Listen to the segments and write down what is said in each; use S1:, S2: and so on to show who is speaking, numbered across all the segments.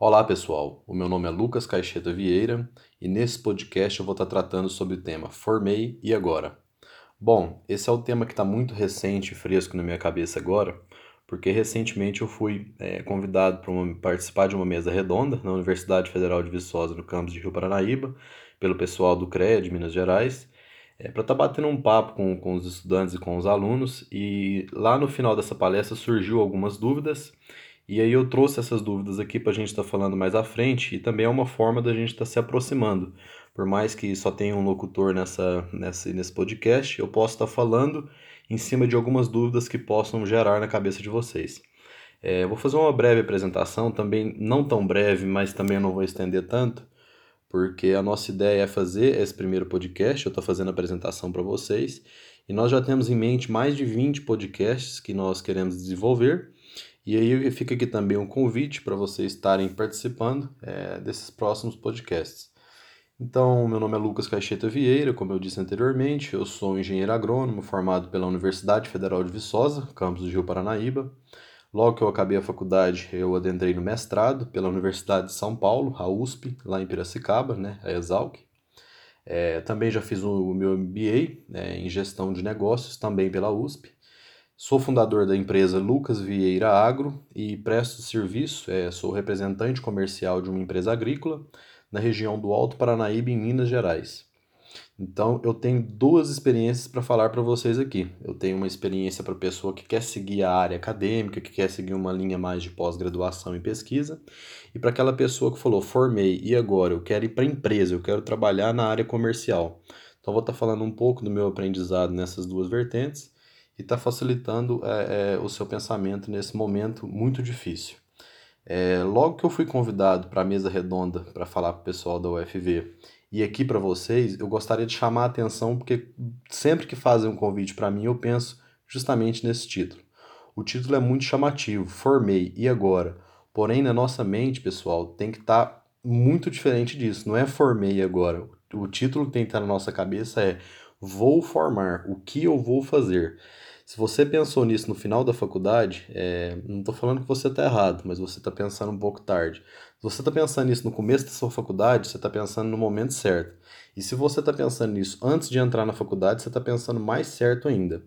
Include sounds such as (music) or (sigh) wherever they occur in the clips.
S1: Olá pessoal, o meu nome é Lucas Caixeta Vieira e nesse podcast eu vou estar tratando sobre o tema Formei e Agora. Bom, esse é o tema que está muito recente e fresco na minha cabeça agora, porque recentemente eu fui é, convidado para participar de uma mesa redonda na Universidade Federal de Viçosa, no campus de Rio Paranaíba, pelo pessoal do CREA de Minas Gerais, é, para estar tá batendo um papo com, com os estudantes e com os alunos, e lá no final dessa palestra surgiu algumas dúvidas e aí eu trouxe essas dúvidas aqui para a gente estar tá falando mais à frente e também é uma forma da gente estar tá se aproximando. Por mais que só tenha um locutor nessa, nessa, nesse podcast, eu posso estar tá falando em cima de algumas dúvidas que possam gerar na cabeça de vocês. É, vou fazer uma breve apresentação, também não tão breve, mas também não vou estender tanto, porque a nossa ideia é fazer esse primeiro podcast, eu estou fazendo a apresentação para vocês, e nós já temos em mente mais de 20 podcasts que nós queremos desenvolver, e aí fica aqui também um convite para vocês estarem participando é, desses próximos podcasts. Então, meu nome é Lucas Caixeta Vieira, como eu disse anteriormente, eu sou engenheiro agrônomo formado pela Universidade Federal de Viçosa, campus do Rio Paranaíba. Logo que eu acabei a faculdade, eu adentrei no mestrado pela Universidade de São Paulo, a USP, lá em Piracicaba, né, a Exalc. É, também já fiz o meu MBA né, em gestão de negócios, também pela USP. Sou fundador da empresa Lucas Vieira Agro e presto serviço, é, sou representante comercial de uma empresa agrícola na região do Alto Paranaíba, em Minas Gerais. Então, eu tenho duas experiências para falar para vocês aqui. Eu tenho uma experiência para pessoa que quer seguir a área acadêmica, que quer seguir uma linha mais de pós-graduação e pesquisa, e para aquela pessoa que falou: formei e agora eu quero ir para a empresa, eu quero trabalhar na área comercial. Então, vou estar tá falando um pouco do meu aprendizado nessas duas vertentes e está facilitando é, é, o seu pensamento nesse momento muito difícil. É, logo que eu fui convidado para a mesa redonda para falar para o pessoal da UFV e aqui para vocês, eu gostaria de chamar a atenção porque sempre que fazem um convite para mim eu penso justamente nesse título. O título é muito chamativo, formei e agora. Porém, na nossa mente, pessoal, tem que estar tá muito diferente disso. Não é formei agora. O título que tem que estar tá na nossa cabeça é vou formar, o que eu vou fazer. Se você pensou nisso no final da faculdade, é, não estou falando que você está errado, mas você está pensando um pouco tarde. Se você está pensando nisso no começo da sua faculdade, você está pensando no momento certo. E se você está pensando nisso antes de entrar na faculdade, você está pensando mais certo ainda.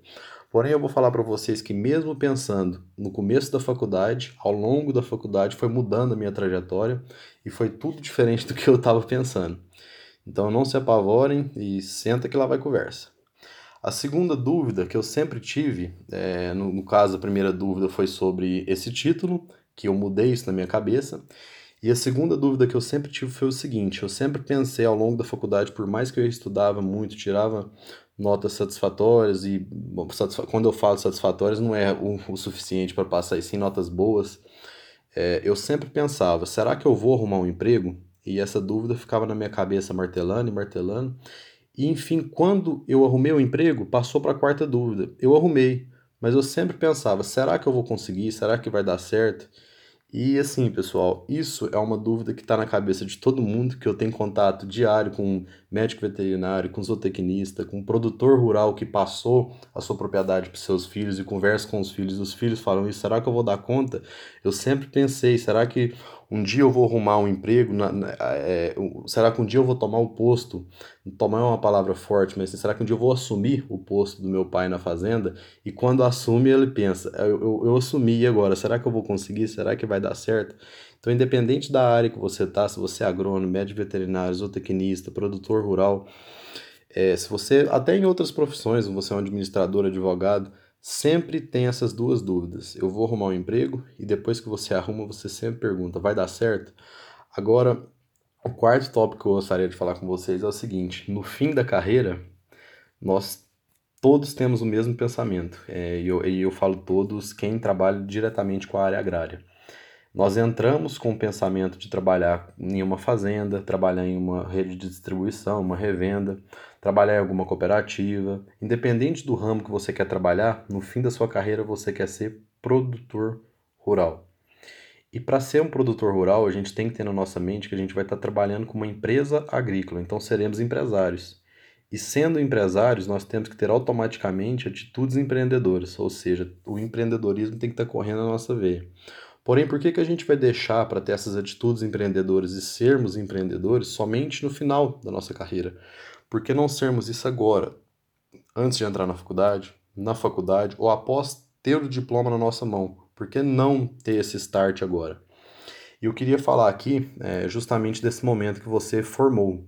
S1: Porém, eu vou falar para vocês que, mesmo pensando no começo da faculdade, ao longo da faculdade foi mudando a minha trajetória e foi tudo (laughs) diferente do que eu estava pensando. Então, não se apavorem e senta que lá vai conversa. A segunda dúvida que eu sempre tive, é, no, no caso a primeira dúvida foi sobre esse título, que eu mudei isso na minha cabeça. E a segunda dúvida que eu sempre tive foi o seguinte: eu sempre pensei ao longo da faculdade, por mais que eu estudava muito, tirava notas satisfatórias, e bom, quando eu falo satisfatórias, não é o, o suficiente para passar e sim notas boas. É, eu sempre pensava: será que eu vou arrumar um emprego? E essa dúvida ficava na minha cabeça martelando e martelando. E enfim, quando eu arrumei o um emprego, passou para a quarta dúvida. Eu arrumei, mas eu sempre pensava: será que eu vou conseguir? Será que vai dar certo? E assim, pessoal, isso é uma dúvida que está na cabeça de todo mundo, que eu tenho contato diário com médico veterinário, com zootecnista, com produtor rural que passou a sua propriedade para seus filhos e conversa com os filhos, os filhos falam isso, será que eu vou dar conta? Eu sempre pensei, será que um dia eu vou arrumar um emprego, na, na, é, será que um dia eu vou tomar o posto, tomar é uma palavra forte, mas será que um dia eu vou assumir o posto do meu pai na fazenda? E quando assume, ele pensa, eu, eu, eu assumi agora, será que eu vou conseguir? Será que vai dar certo? Então, independente da área que você está, se você é agrônomo, médico veterinário, zootecnista, produtor rural, é, se você, até em outras profissões, você é um administrador, advogado, Sempre tem essas duas dúvidas. Eu vou arrumar um emprego e depois que você arruma, você sempre pergunta: vai dar certo? Agora, o quarto tópico que eu gostaria de falar com vocês é o seguinte: no fim da carreira, nós todos temos o mesmo pensamento. É, e eu, eu falo todos, quem trabalha diretamente com a área agrária. Nós entramos com o pensamento de trabalhar em uma fazenda, trabalhar em uma rede de distribuição, uma revenda, trabalhar em alguma cooperativa. Independente do ramo que você quer trabalhar, no fim da sua carreira você quer ser produtor rural. E para ser um produtor rural, a gente tem que ter na nossa mente que a gente vai estar trabalhando com uma empresa agrícola, então seremos empresários. E sendo empresários, nós temos que ter automaticamente atitudes empreendedoras, ou seja, o empreendedorismo tem que estar correndo na nossa veia. Porém, por que, que a gente vai deixar para ter essas atitudes empreendedoras e sermos empreendedores somente no final da nossa carreira? Por que não sermos isso agora, antes de entrar na faculdade, na faculdade ou após ter o diploma na nossa mão? Por que não ter esse start agora? E eu queria falar aqui é, justamente desse momento que você formou.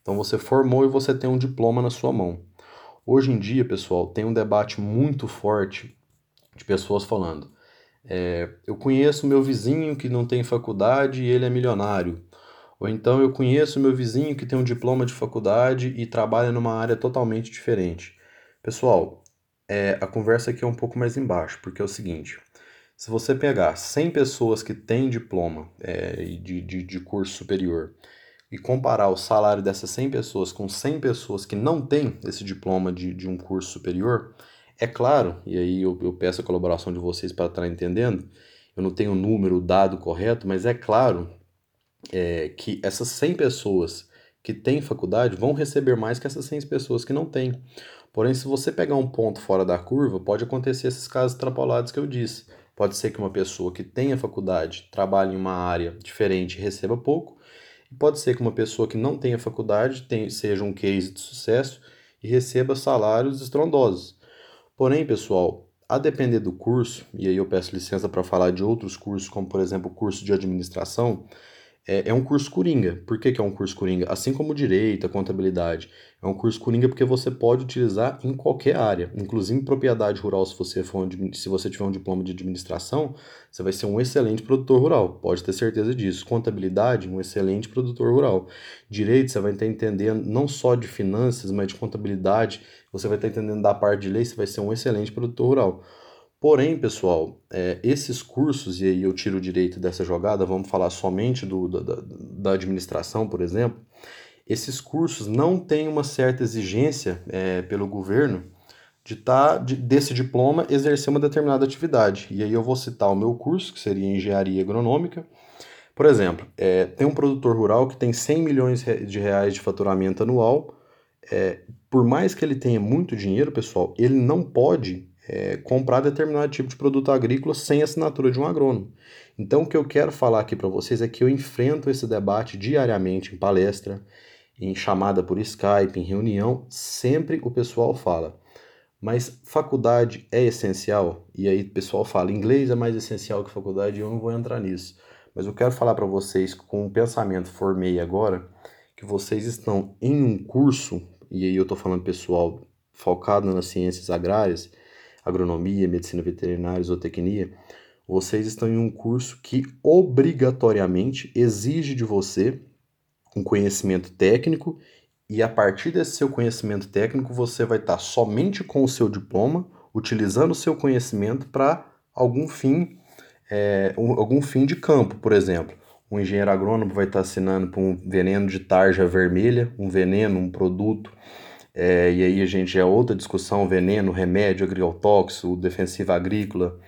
S1: Então você formou e você tem um diploma na sua mão. Hoje em dia, pessoal, tem um debate muito forte de pessoas falando: é, eu conheço meu vizinho que não tem faculdade e ele é milionário. Ou então eu conheço meu vizinho que tem um diploma de faculdade e trabalha numa área totalmente diferente. Pessoal, é, a conversa aqui é um pouco mais embaixo, porque é o seguinte: se você pegar 100 pessoas que têm diploma é, de, de, de curso superior e comparar o salário dessas 100 pessoas com 100 pessoas que não têm esse diploma de, de um curso superior, é claro, e aí eu, eu peço a colaboração de vocês para estar entendendo, eu não tenho o número, o dado correto, mas é claro é, que essas 100 pessoas que têm faculdade vão receber mais que essas 100 pessoas que não têm. Porém, se você pegar um ponto fora da curva, pode acontecer esses casos extrapolados que eu disse. Pode ser que uma pessoa que tenha faculdade trabalhe em uma área diferente e receba pouco, e pode ser que uma pessoa que não tenha faculdade tenha, seja um case de sucesso e receba salários estrondosos. Porém, pessoal, a depender do curso, e aí eu peço licença para falar de outros cursos, como por exemplo o curso de administração, é, é um curso coringa. Por que, que é um curso coringa? Assim como direito, contabilidade. É um curso coringa porque você pode utilizar em qualquer área, inclusive propriedade rural. Se você, for se você tiver um diploma de administração, você vai ser um excelente produtor rural, pode ter certeza disso. Contabilidade, um excelente produtor rural. Direito, você vai estar entendendo não só de finanças, mas de contabilidade. Você vai estar entendendo da parte de lei, você vai ser um excelente produtor rural. Porém, pessoal, é, esses cursos, e aí eu tiro o direito dessa jogada, vamos falar somente do, da, da administração, por exemplo, esses cursos não têm uma certa exigência é, pelo governo de estar, tá, de, desse diploma, exercer uma determinada atividade. E aí eu vou citar o meu curso, que seria Engenharia Agronômica. Por exemplo, é, tem um produtor rural que tem 100 milhões de reais de faturamento anual. É, por mais que ele tenha muito dinheiro, pessoal, ele não pode é, comprar determinado tipo de produto agrícola sem assinatura de um agrônomo. Então, o que eu quero falar aqui para vocês é que eu enfrento esse debate diariamente em palestra, em chamada por Skype, em reunião, sempre o pessoal fala. Mas faculdade é essencial? E aí o pessoal fala, inglês é mais essencial que faculdade, eu não vou entrar nisso. Mas eu quero falar para vocês com o pensamento formei agora, que vocês estão em um curso, e aí eu estou falando pessoal focado nas ciências agrárias, agronomia, medicina veterinária, zootecnia, vocês estão em um curso que obrigatoriamente exige de você um conhecimento técnico e a partir desse seu conhecimento técnico você vai estar somente com o seu diploma, utilizando o seu conhecimento para algum fim, é, algum fim de campo, por exemplo. Um engenheiro agrônomo vai estar assinando por um veneno de tarja vermelha, um veneno, um produto é, e aí gente é outra discussão, veneno, remédio, agrotóxico, defensiva agrícola.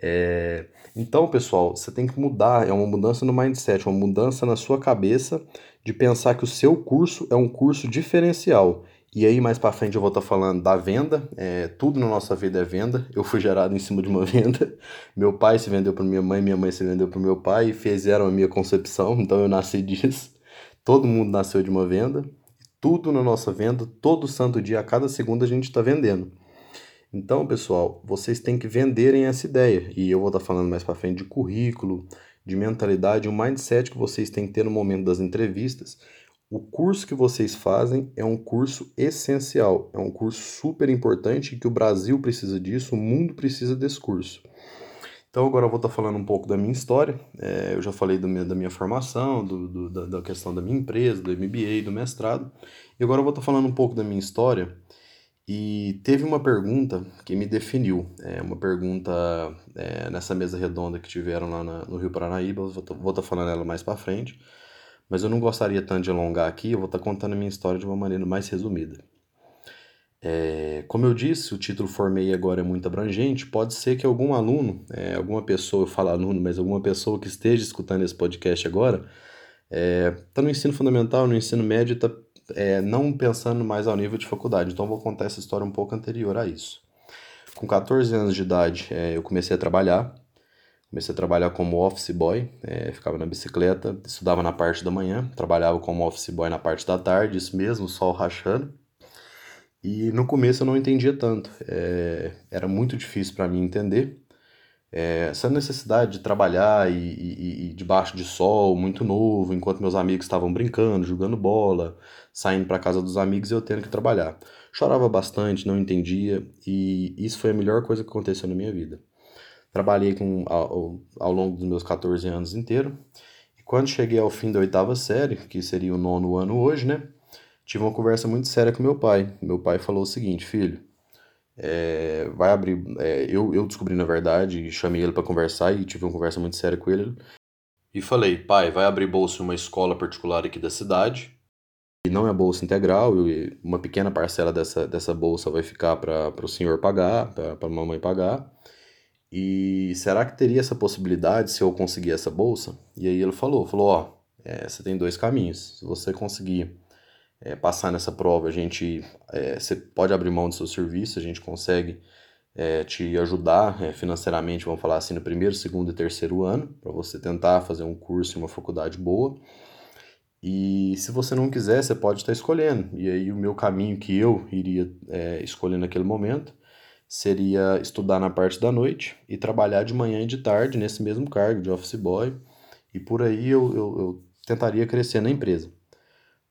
S1: É, então, pessoal, você tem que mudar, é uma mudança no mindset, uma mudança na sua cabeça de pensar que o seu curso é um curso diferencial. E aí, mais para frente, eu vou estar tá falando da venda. É, tudo na nossa vida é venda. Eu fui gerado em cima de uma (laughs) venda. Meu pai se vendeu para minha mãe, minha mãe se vendeu para meu pai e fizeram a minha concepção. Então, eu nasci disso. Todo mundo nasceu de uma venda tudo na nossa venda, todo santo dia, a cada segundo a gente está vendendo. Então, pessoal, vocês têm que venderem essa ideia. E eu vou estar tá falando mais para frente de currículo, de mentalidade, o mindset que vocês têm que ter no momento das entrevistas. O curso que vocês fazem é um curso essencial, é um curso super importante que o Brasil precisa disso, o mundo precisa desse curso. Então agora eu vou estar falando um pouco da minha história. É, eu já falei da minha formação, do, do, da, da, questão da minha empresa, do MBA, do mestrado. E agora eu vou estar falando um pouco da minha história. E teve uma pergunta que me definiu. É uma pergunta é, nessa mesa redonda que tiveram lá na, no Rio Paranaíba. Vou, estar falando ela mais para frente. Mas eu não gostaria tanto de alongar aqui. Eu vou estar contando a minha história de uma maneira mais resumida. É, como eu disse, o título Formei agora é muito abrangente. Pode ser que algum aluno, é, alguma pessoa, eu falo aluno, mas alguma pessoa que esteja escutando esse podcast agora, está é, tá no ensino fundamental, no ensino médio, está é, não pensando mais ao nível de faculdade. Então, vou contar essa história um pouco anterior a isso. Com 14 anos de idade, é, eu comecei a trabalhar. Comecei a trabalhar como office boy, é, ficava na bicicleta, estudava na parte da manhã, trabalhava como office boy na parte da tarde, isso mesmo, sol rachando. E no começo eu não entendia tanto, é, era muito difícil para mim entender é, essa necessidade de trabalhar e, e, e, debaixo de sol, muito novo, enquanto meus amigos estavam brincando, jogando bola, saindo para casa dos amigos eu tendo que trabalhar. Chorava bastante, não entendia e isso foi a melhor coisa que aconteceu na minha vida. Trabalhei com, ao, ao longo dos meus 14 anos inteiro e quando cheguei ao fim da oitava série, que seria o nono ano hoje, né? Tive uma conversa muito séria com meu pai. Meu pai falou o seguinte, filho, é, vai abrir. É, eu, eu descobri na verdade, chamei ele para conversar e tive uma conversa muito séria com ele. E falei, pai, vai abrir bolsa em uma escola particular aqui da cidade. E não é bolsa integral, e uma pequena parcela dessa, dessa bolsa vai ficar para o senhor pagar, para a mamãe pagar. E será que teria essa possibilidade se eu conseguir essa bolsa? E aí ele falou, falou, ó, é, você tem dois caminhos. Se você conseguir é, passar nessa prova, a gente é, você pode abrir mão do seu serviço, a gente consegue é, te ajudar é, financeiramente, vamos falar assim, no primeiro, segundo e terceiro ano, para você tentar fazer um curso em uma faculdade boa. E se você não quiser, você pode estar escolhendo. E aí o meu caminho que eu iria é, escolher naquele momento seria estudar na parte da noite e trabalhar de manhã e de tarde nesse mesmo cargo de office boy. E por aí eu, eu, eu tentaria crescer na empresa.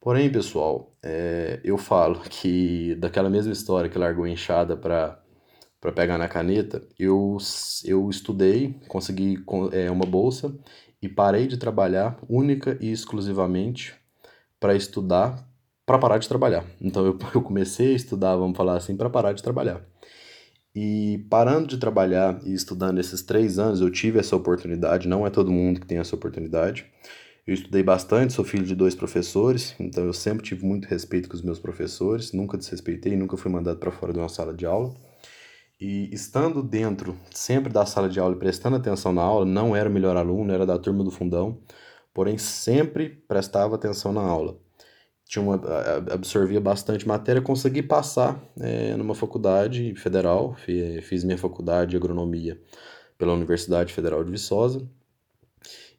S1: Porém, pessoal, é, eu falo (laughs) que daquela mesma história que largou enxada para para pegar na caneta, eu, eu estudei, consegui é, uma bolsa e parei de trabalhar única e exclusivamente para estudar, para parar de trabalhar. Então eu, (laughs) eu comecei a estudar, vamos falar assim, para parar de trabalhar. E parando de trabalhar e estudando esses três anos, eu tive essa oportunidade, não é todo mundo que tem essa oportunidade. Eu estudei bastante, sou filho de dois professores, então eu sempre tive muito respeito com os meus professores, nunca desrespeitei, nunca fui mandado para fora de uma sala de aula. E estando dentro sempre da sala de aula e prestando atenção na aula, não era o melhor aluno, era da turma do fundão, porém sempre prestava atenção na aula. Tinha uma, absorvia bastante matéria, consegui passar é, numa faculdade federal, fiz minha faculdade de agronomia pela Universidade Federal de Viçosa,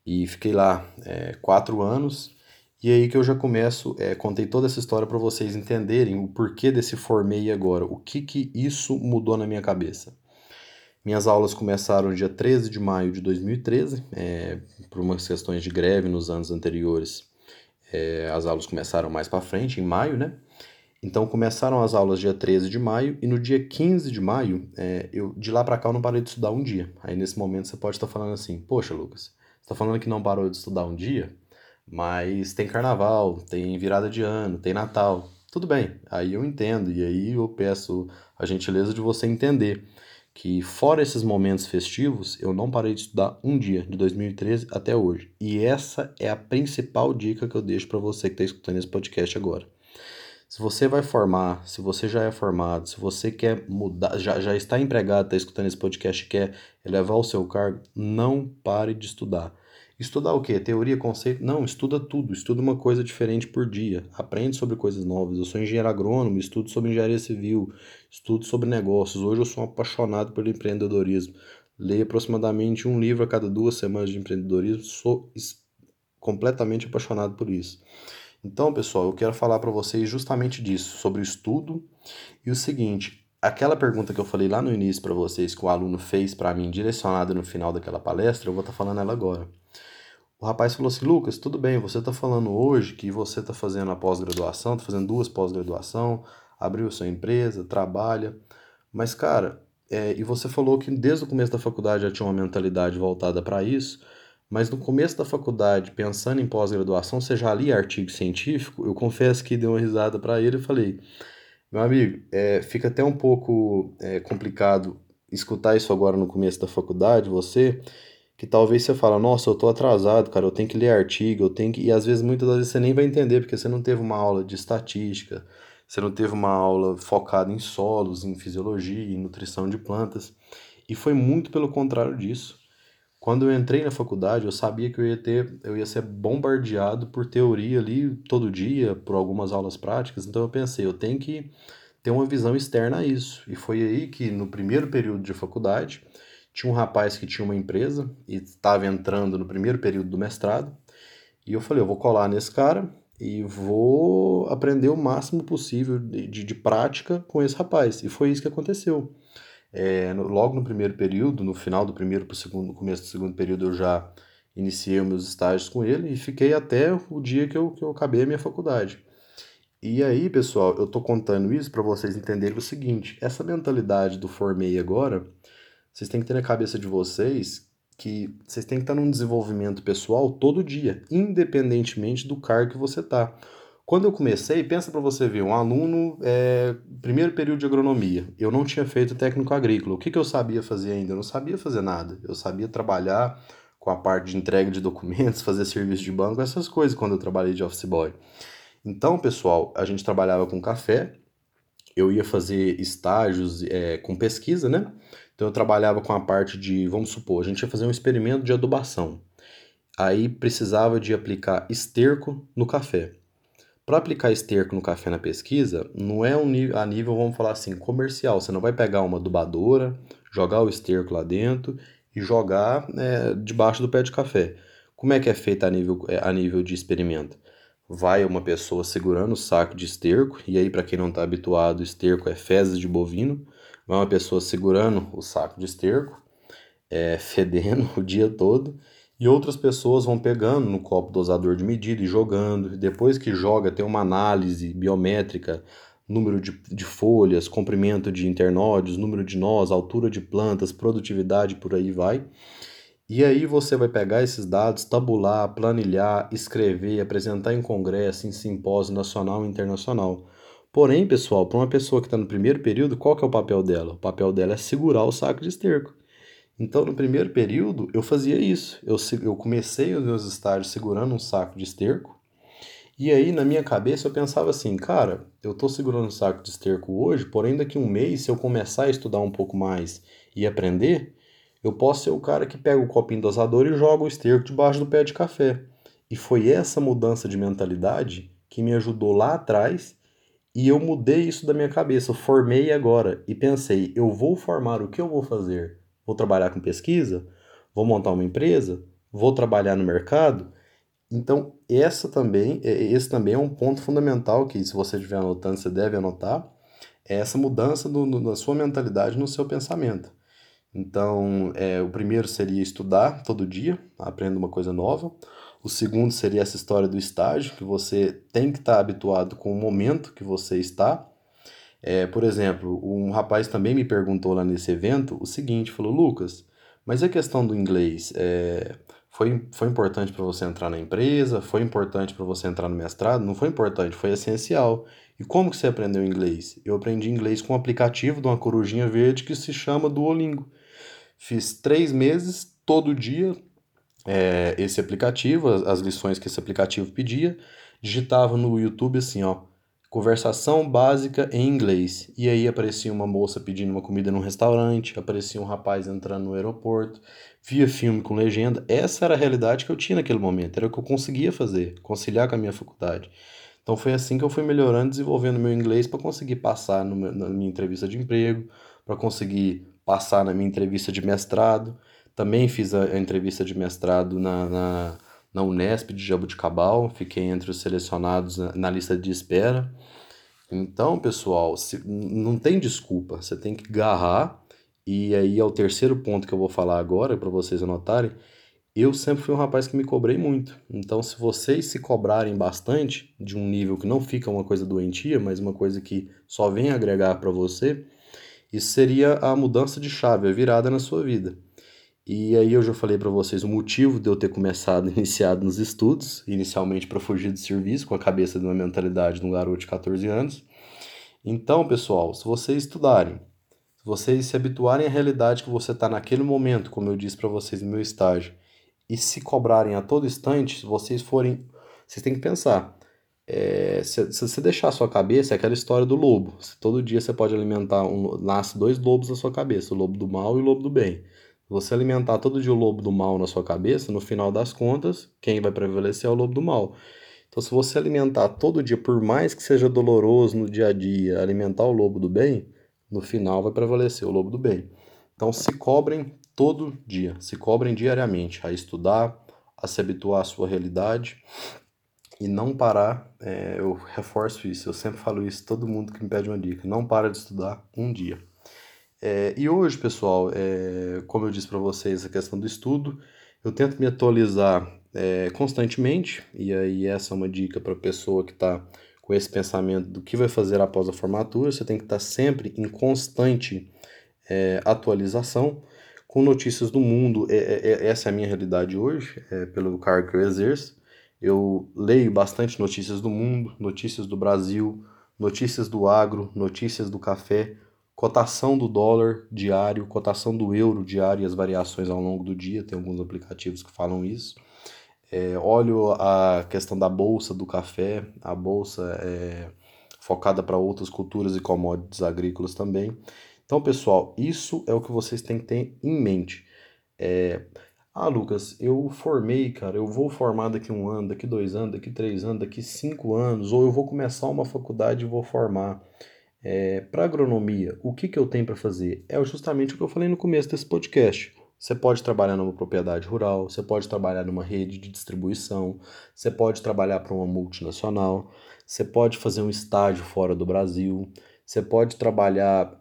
S1: e fiquei lá é, quatro anos. E aí que eu já começo, é, contei toda essa história para vocês entenderem o porquê desse formei agora, o que que isso mudou na minha cabeça. Minhas aulas começaram dia 13 de maio de 2013, é, por umas questões de greve nos anos anteriores. É, as aulas começaram mais para frente, em maio, né? Então começaram as aulas dia 13 de maio e no dia 15 de maio, é, eu de lá para cá eu não parei de estudar um dia. Aí nesse momento você pode estar falando assim: "Poxa, Lucas, está falando que não parou de estudar um dia, mas tem carnaval, tem virada de ano, tem Natal. Tudo bem, aí eu entendo, e aí eu peço a gentileza de você entender que, fora esses momentos festivos, eu não parei de estudar um dia, de 2013 até hoje. E essa é a principal dica que eu deixo para você que está escutando esse podcast agora. Se você vai formar, se você já é formado, se você quer mudar, já, já está empregado, está escutando esse podcast e quer elevar o seu cargo, não pare de estudar. Estudar o quê? Teoria, conceito? Não, estuda tudo, estuda uma coisa diferente por dia, aprende sobre coisas novas. Eu sou engenheiro agrônomo, estudo sobre engenharia civil, estudo sobre negócios. Hoje eu sou um apaixonado pelo empreendedorismo. Leio aproximadamente um livro a cada duas semanas de empreendedorismo, sou completamente apaixonado por isso. Então, pessoal, eu quero falar para vocês justamente disso, sobre o estudo e o seguinte, aquela pergunta que eu falei lá no início para vocês que o aluno fez para mim, direcionada no final daquela palestra, eu vou estar tá falando ela agora. O rapaz falou assim: Lucas, tudo bem, você está falando hoje que você está fazendo a pós-graduação, está fazendo duas pós-graduação, abriu sua empresa, trabalha, mas cara, é, e você falou que desde o começo da faculdade já tinha uma mentalidade voltada para isso. Mas no começo da faculdade, pensando em pós-graduação, você já lia artigo científico? Eu confesso que dei uma risada para ele e falei: meu amigo, é, fica até um pouco é, complicado escutar isso agora no começo da faculdade, você, que talvez você fala, nossa, eu tô atrasado, cara, eu tenho que ler artigo, eu tenho que... E às vezes, muitas das vezes, você nem vai entender, porque você não teve uma aula de estatística, você não teve uma aula focada em solos, em fisiologia, em nutrição de plantas. E foi muito pelo contrário disso. Quando eu entrei na faculdade, eu sabia que eu ia ter, eu ia ser bombardeado por teoria ali todo dia, por algumas aulas práticas. Então eu pensei, eu tenho que ter uma visão externa a isso. E foi aí que no primeiro período de faculdade tinha um rapaz que tinha uma empresa e estava entrando no primeiro período do mestrado. E eu falei, eu vou colar nesse cara e vou aprender o máximo possível de, de, de prática com esse rapaz. E foi isso que aconteceu. É, no, logo no primeiro período, no final do primeiro para o segundo, começo do segundo período, eu já iniciei meus estágios com ele e fiquei até o dia que eu, que eu acabei a minha faculdade. E aí, pessoal, eu tô contando isso para vocês entenderem o seguinte: essa mentalidade do formei agora, vocês têm que ter na cabeça de vocês que vocês têm que estar num desenvolvimento pessoal todo dia, independentemente do cargo que você tá. Quando eu comecei, pensa para você ver, um aluno, é, primeiro período de agronomia, eu não tinha feito técnico agrícola. O que, que eu sabia fazer ainda? Eu não sabia fazer nada. Eu sabia trabalhar com a parte de entrega de documentos, (laughs) fazer serviço de banco, essas coisas quando eu trabalhei de office boy. Então, pessoal, a gente trabalhava com café, eu ia fazer estágios é, com pesquisa, né? Então eu trabalhava com a parte de, vamos supor, a gente ia fazer um experimento de adubação. Aí precisava de aplicar esterco no café. Para aplicar esterco no café na pesquisa, não é um nível, a nível, vamos falar assim, comercial. Você não vai pegar uma adubadora, jogar o esterco lá dentro e jogar é, debaixo do pé de café. Como é que é feito a nível, é, a nível de experimento? vai uma pessoa segurando o saco de esterco, e aí, para quem não está habituado, esterco é fezes de bovino, vai uma pessoa segurando o saco de esterco, é, fedendo (laughs) o dia todo, e outras pessoas vão pegando no copo dosador de medida e jogando. Depois que joga, tem uma análise biométrica, número de, de folhas, comprimento de internódios, número de nós, altura de plantas, produtividade, por aí vai. E aí você vai pegar esses dados, tabular, planilhar, escrever, apresentar em congresso, em simpósio nacional e internacional. Porém, pessoal, para uma pessoa que está no primeiro período, qual que é o papel dela? O papel dela é segurar o saco de esterco. Então, no primeiro período, eu fazia isso. Eu, eu comecei os meus estágios segurando um saco de esterco. E aí, na minha cabeça, eu pensava assim, cara, eu estou segurando um saco de esterco hoje, porém daqui um mês, se eu começar a estudar um pouco mais e aprender, eu posso ser o cara que pega o copinho dosador e joga o esterco debaixo do pé de café. E foi essa mudança de mentalidade que me ajudou lá atrás e eu mudei isso da minha cabeça. Eu formei agora e pensei: eu vou formar o que eu vou fazer? Vou trabalhar com pesquisa? Vou montar uma empresa? Vou trabalhar no mercado? Então, essa também, é, esse também é um ponto fundamental que, se você estiver anotando, você deve anotar. É essa mudança do, no, na sua mentalidade, no seu pensamento. Então, é, o primeiro seria estudar todo dia, aprenda uma coisa nova. O segundo seria essa história do estágio, que você tem que estar habituado com o momento que você está. É, por exemplo, um rapaz também me perguntou lá nesse evento o seguinte, falou, Lucas, mas a questão do inglês é, foi, foi importante para você entrar na empresa? Foi importante para você entrar no mestrado? Não foi importante, foi essencial. E como que você aprendeu inglês? Eu aprendi inglês com um aplicativo de uma corujinha verde que se chama Duolingo. Fiz três meses, todo dia, é, esse aplicativo, as, as lições que esse aplicativo pedia. Digitava no YouTube assim, ó, conversação básica em inglês. E aí aparecia uma moça pedindo uma comida num restaurante, aparecia um rapaz entrando no aeroporto, via filme com legenda. Essa era a realidade que eu tinha naquele momento, era o que eu conseguia fazer, conciliar com a minha faculdade. Então foi assim que eu fui melhorando, desenvolvendo meu inglês para conseguir passar no, na minha entrevista de emprego, para conseguir passar na minha entrevista de mestrado. Também fiz a, a entrevista de mestrado na, na, na, Unesp de Jabuticabal, fiquei entre os selecionados na, na lista de espera. Então, pessoal, se, não tem desculpa, você tem que agarrar. E aí é o terceiro ponto que eu vou falar agora para vocês anotarem. Eu sempre fui um rapaz que me cobrei muito. Então, se vocês se cobrarem bastante de um nível que não fica uma coisa doentia, mas uma coisa que só vem agregar para você, isso seria a mudança de chave, a virada na sua vida. E aí eu já falei para vocês o motivo de eu ter começado, (laughs) iniciado nos estudos, inicialmente para fugir do serviço, com a cabeça de uma mentalidade de um garoto de 14 anos. Então, pessoal, se vocês estudarem, se vocês se habituarem à realidade que você está naquele momento, como eu disse para vocês no meu estágio, e se cobrarem a todo instante, se vocês forem, vocês têm que pensar, é, se, se, você deixar a sua cabeça, é aquela história do lobo. Se todo dia você pode alimentar, um, nasce dois lobos na sua cabeça, o lobo do mal e o lobo do bem. Você alimentar todo dia o lobo do mal na sua cabeça, no final das contas, quem vai prevalecer é o lobo do mal. Então, se você alimentar todo dia, por mais que seja doloroso no dia a dia, alimentar o lobo do bem, no final vai prevalecer o lobo do bem. Então, se cobrem todo dia. Se cobrem diariamente a estudar, a se habituar à sua realidade e não parar. É, eu reforço isso, eu sempre falo isso, todo mundo que me pede uma dica, não para de estudar um dia. É, e hoje, pessoal, é, como eu disse para vocês, a questão do estudo, eu tento me atualizar é, constantemente, e aí essa é uma dica para a pessoa que está com esse pensamento do que vai fazer após a formatura, você tem que estar tá sempre em constante é, atualização com notícias do mundo. É, é, essa é a minha realidade hoje, pelo cargo que eu exerço. Eu leio bastante notícias do mundo, notícias do Brasil, notícias do agro, notícias do café, cotação do dólar diário, cotação do euro diário e as variações ao longo do dia, tem alguns aplicativos que falam isso. É, olho a questão da bolsa do café, a bolsa é focada para outras culturas e commodities agrícolas também. Então, pessoal, isso é o que vocês têm que ter em mente. É, ah, Lucas, eu formei, cara, eu vou formar daqui um ano, daqui dois anos, daqui três anos, daqui cinco anos, ou eu vou começar uma faculdade e vou formar. É, para agronomia, o que, que eu tenho para fazer? É justamente o que eu falei no começo desse podcast. Você pode trabalhar numa propriedade rural, você pode trabalhar numa rede de distribuição, você pode trabalhar para uma multinacional, você pode fazer um estágio fora do Brasil, você pode trabalhar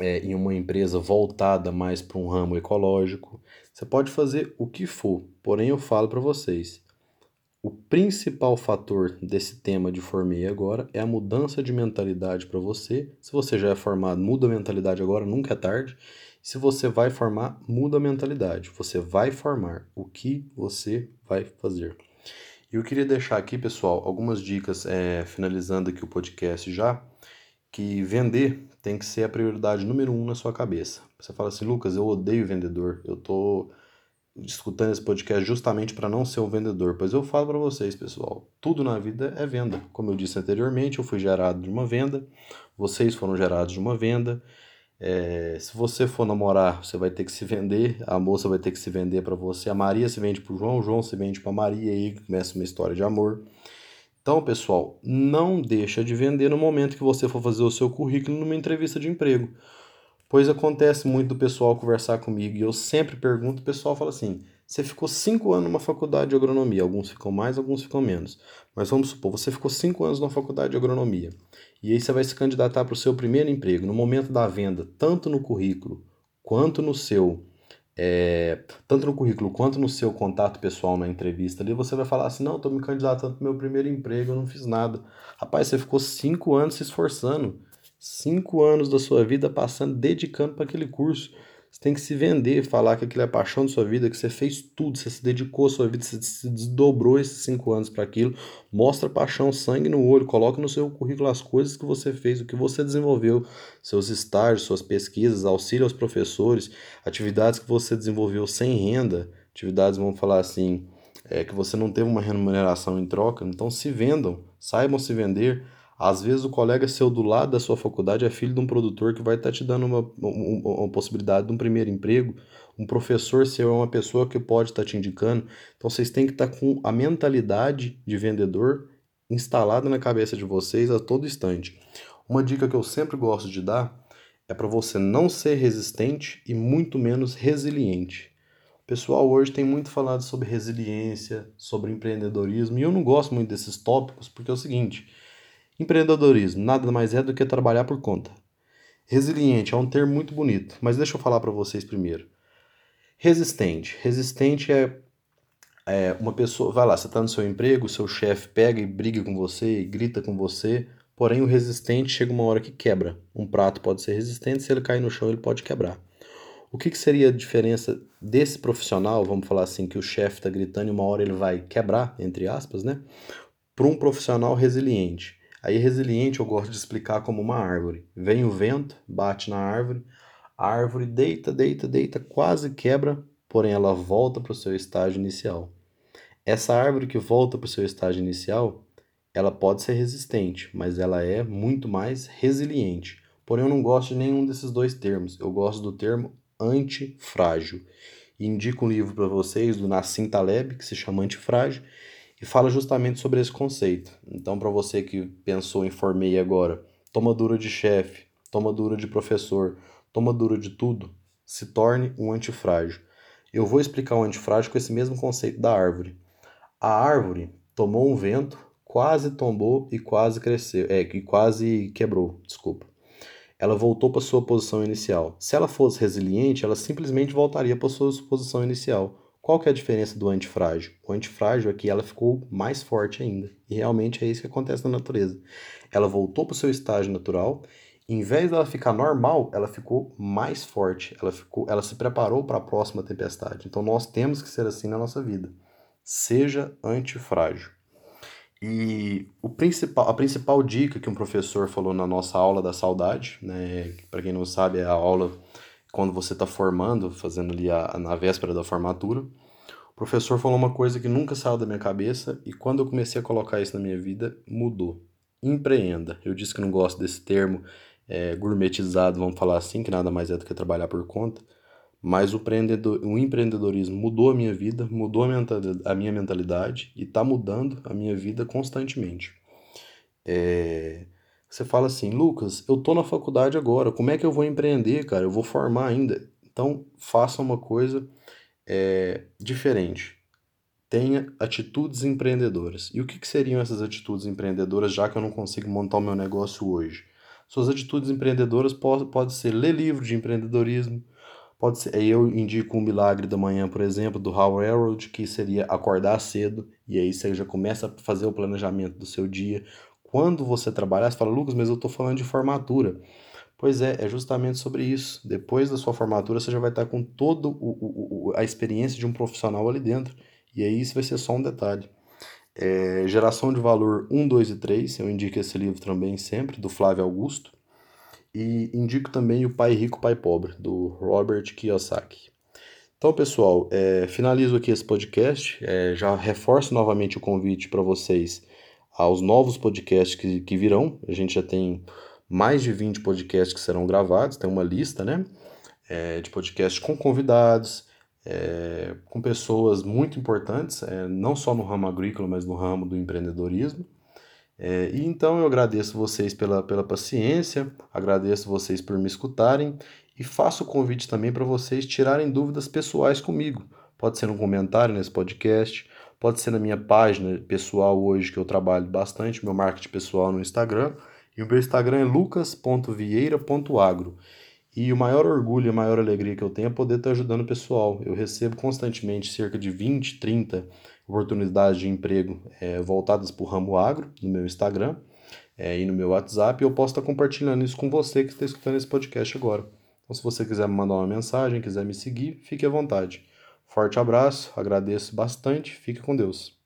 S1: é, em uma empresa voltada mais para um ramo ecológico, você pode fazer o que for. Porém, eu falo para vocês, o principal fator desse tema de formei agora é a mudança de mentalidade para você. Se você já é formado, muda a mentalidade agora, nunca é tarde. Se você vai formar, muda a mentalidade. Você vai formar o que você vai fazer. E eu queria deixar aqui, pessoal, algumas dicas, é, finalizando aqui o podcast já, que vender tem que ser a prioridade número um na sua cabeça. Você fala assim, Lucas, eu odeio vendedor, eu tô escutando esse podcast justamente para não ser um vendedor. Pois eu falo para vocês, pessoal, tudo na vida é venda. Como eu disse anteriormente, eu fui gerado de uma venda, vocês foram gerados de uma venda. É, se você for namorar, você vai ter que se vender, a moça vai ter que se vender para você, a Maria se vende para o João, o João se vende para Maria, e aí começa uma história de amor. Então, pessoal, não deixa de vender no momento que você for fazer o seu currículo numa entrevista de emprego. Pois acontece muito do pessoal conversar comigo e eu sempre pergunto, o pessoal fala assim: você ficou cinco anos numa faculdade de agronomia, alguns ficam mais, alguns ficam menos. Mas vamos supor, você ficou cinco anos numa faculdade de agronomia e aí você vai se candidatar para o seu primeiro emprego. No momento da venda, tanto no currículo quanto no seu é, tanto no currículo quanto no seu contato pessoal na entrevista ali, você vai falar assim: não, estou me candidatando para o meu primeiro emprego, eu não fiz nada. Rapaz, você ficou cinco anos se esforçando cinco anos da sua vida passando, dedicando para aquele curso. Você tem que se vender, falar que aquilo é a paixão da sua vida, que você fez tudo, você se dedicou à sua vida, você se desdobrou esses cinco anos para aquilo. Mostra paixão, sangue no olho, coloca no seu currículo as coisas que você fez, o que você desenvolveu, seus estágios, suas pesquisas, auxílio aos professores, atividades que você desenvolveu sem renda, atividades, vamos falar assim, é, que você não teve uma remuneração em troca. Então se vendam, saibam se vender às vezes o colega seu do lado da sua faculdade é filho de um produtor que vai estar tá te dando uma, uma, uma, possibilidade de um primeiro emprego. Um professor seu é uma pessoa que pode estar tá te indicando. Então vocês têm que estar tá com a mentalidade de vendedor instalada na cabeça de vocês a todo instante. Uma dica que eu sempre gosto de dar é para você não ser resistente e muito menos resiliente. O pessoal hoje tem muito falado sobre resiliência, sobre empreendedorismo, e eu não gosto muito desses tópicos porque é o seguinte: Empreendedorismo nada mais é do que trabalhar por conta. Resiliente é um termo muito bonito, mas deixa eu falar para vocês primeiro. Resistente. Resistente é, é, uma pessoa. Vai lá, você está no seu emprego, seu chefe pega e briga com você e grita com você, porém o resistente chega uma hora que quebra. Um prato pode ser resistente, se ele cair no chão, ele pode quebrar. O que, que seria a diferença desse profissional, vamos falar assim, que o chefe está gritando e uma hora ele vai quebrar, entre aspas, né? Para um profissional resiliente. Aí resiliente eu gosto de explicar como uma árvore. Vem o vento, bate na árvore, a árvore deita, deita, deita, quase quebra, porém ela volta para o seu estágio inicial. Essa árvore que volta para o seu estágio inicial, ela pode ser resistente, mas ela é muito mais resiliente. Porém eu não gosto de nenhum desses dois termos. Eu gosto do termo antifrágil. Indico um livro para vocês do Nassim Taleb, que se chama Antifrágil, e fala justamente sobre esse conceito. Então, para você que pensou em formei agora, toma dura de chefe, toma dura de professor, toma dura de tudo, se torne um antifrágil. Eu vou explicar o antifrágil com esse mesmo conceito da árvore. A árvore tomou um vento, quase tombou e quase cresceu, é, e quase quebrou, desculpa. Ela voltou para sua posição inicial. Se ela fosse resiliente, ela simplesmente voltaria para sua posição inicial. Qual que é a diferença do antifrágil? O antifrágil é que ela ficou mais forte ainda. E realmente é isso que acontece na natureza. Ela voltou para o seu estágio natural. Em vez dela ficar normal, ela ficou mais forte. Ela, ficou, ela se preparou para a próxima tempestade. Então nós temos que ser assim na nossa vida. Seja antifrágil. E o principal, a principal dica que um professor falou na nossa aula da saudade, né, para quem não sabe, é a aula quando você está formando, fazendo ali a, na véspera da formatura. O professor falou uma coisa que nunca saiu da minha cabeça e quando eu comecei a colocar isso na minha vida, mudou. Empreenda. Eu disse que não gosto desse termo é, gourmetizado, vamos falar assim, que nada mais é do que trabalhar por conta. Mas o, o empreendedorismo mudou a minha vida, mudou a minha mentalidade e está mudando a minha vida constantemente. É, você fala assim, Lucas, eu tô na faculdade agora, como é que eu vou empreender, cara? Eu vou formar ainda. Então, faça uma coisa é, diferente. Tenha atitudes empreendedoras. E o que, que seriam essas atitudes empreendedoras, já que eu não consigo montar o meu negócio hoje? Suas atitudes empreendedoras pode, pode ser ler livro de empreendedorismo, pode ser. Eu indico o Milagre da Manhã, por exemplo, do Howard Harold, que seria acordar cedo, e aí você já começa a fazer o planejamento do seu dia, quando você trabalhar, você fala, Lucas, mas eu estou falando de formatura. Pois é, é justamente sobre isso. Depois da sua formatura, você já vai estar com toda a experiência de um profissional ali dentro. E aí isso vai ser só um detalhe. É, Geração de Valor 1, 2 e 3, eu indico esse livro também sempre, do Flávio Augusto. E indico também o Pai Rico, Pai Pobre, do Robert Kiyosaki. Então, pessoal, é, finalizo aqui esse podcast. É, já reforço novamente o convite para vocês aos novos podcasts que, que virão. A gente já tem mais de 20 podcasts que serão gravados, tem uma lista, né? É, de podcasts com convidados, é, com pessoas muito importantes, é, não só no ramo agrícola, mas no ramo do empreendedorismo. É, e então eu agradeço vocês pela, pela paciência, agradeço vocês por me escutarem e faço o convite também para vocês tirarem dúvidas pessoais comigo. Pode ser um comentário nesse podcast, Pode ser na minha página pessoal hoje, que eu trabalho bastante, meu marketing pessoal no Instagram. E o meu Instagram é lucas.vieira.agro. E o maior orgulho e a maior alegria que eu tenho é poder estar ajudando o pessoal. Eu recebo constantemente cerca de 20, 30 oportunidades de emprego é, voltadas para o ramo agro no meu Instagram é, e no meu WhatsApp. E eu posso estar compartilhando isso com você que está escutando esse podcast agora. Então, se você quiser me mandar uma mensagem, quiser me seguir, fique à vontade. Forte abraço, agradeço bastante, fique com Deus.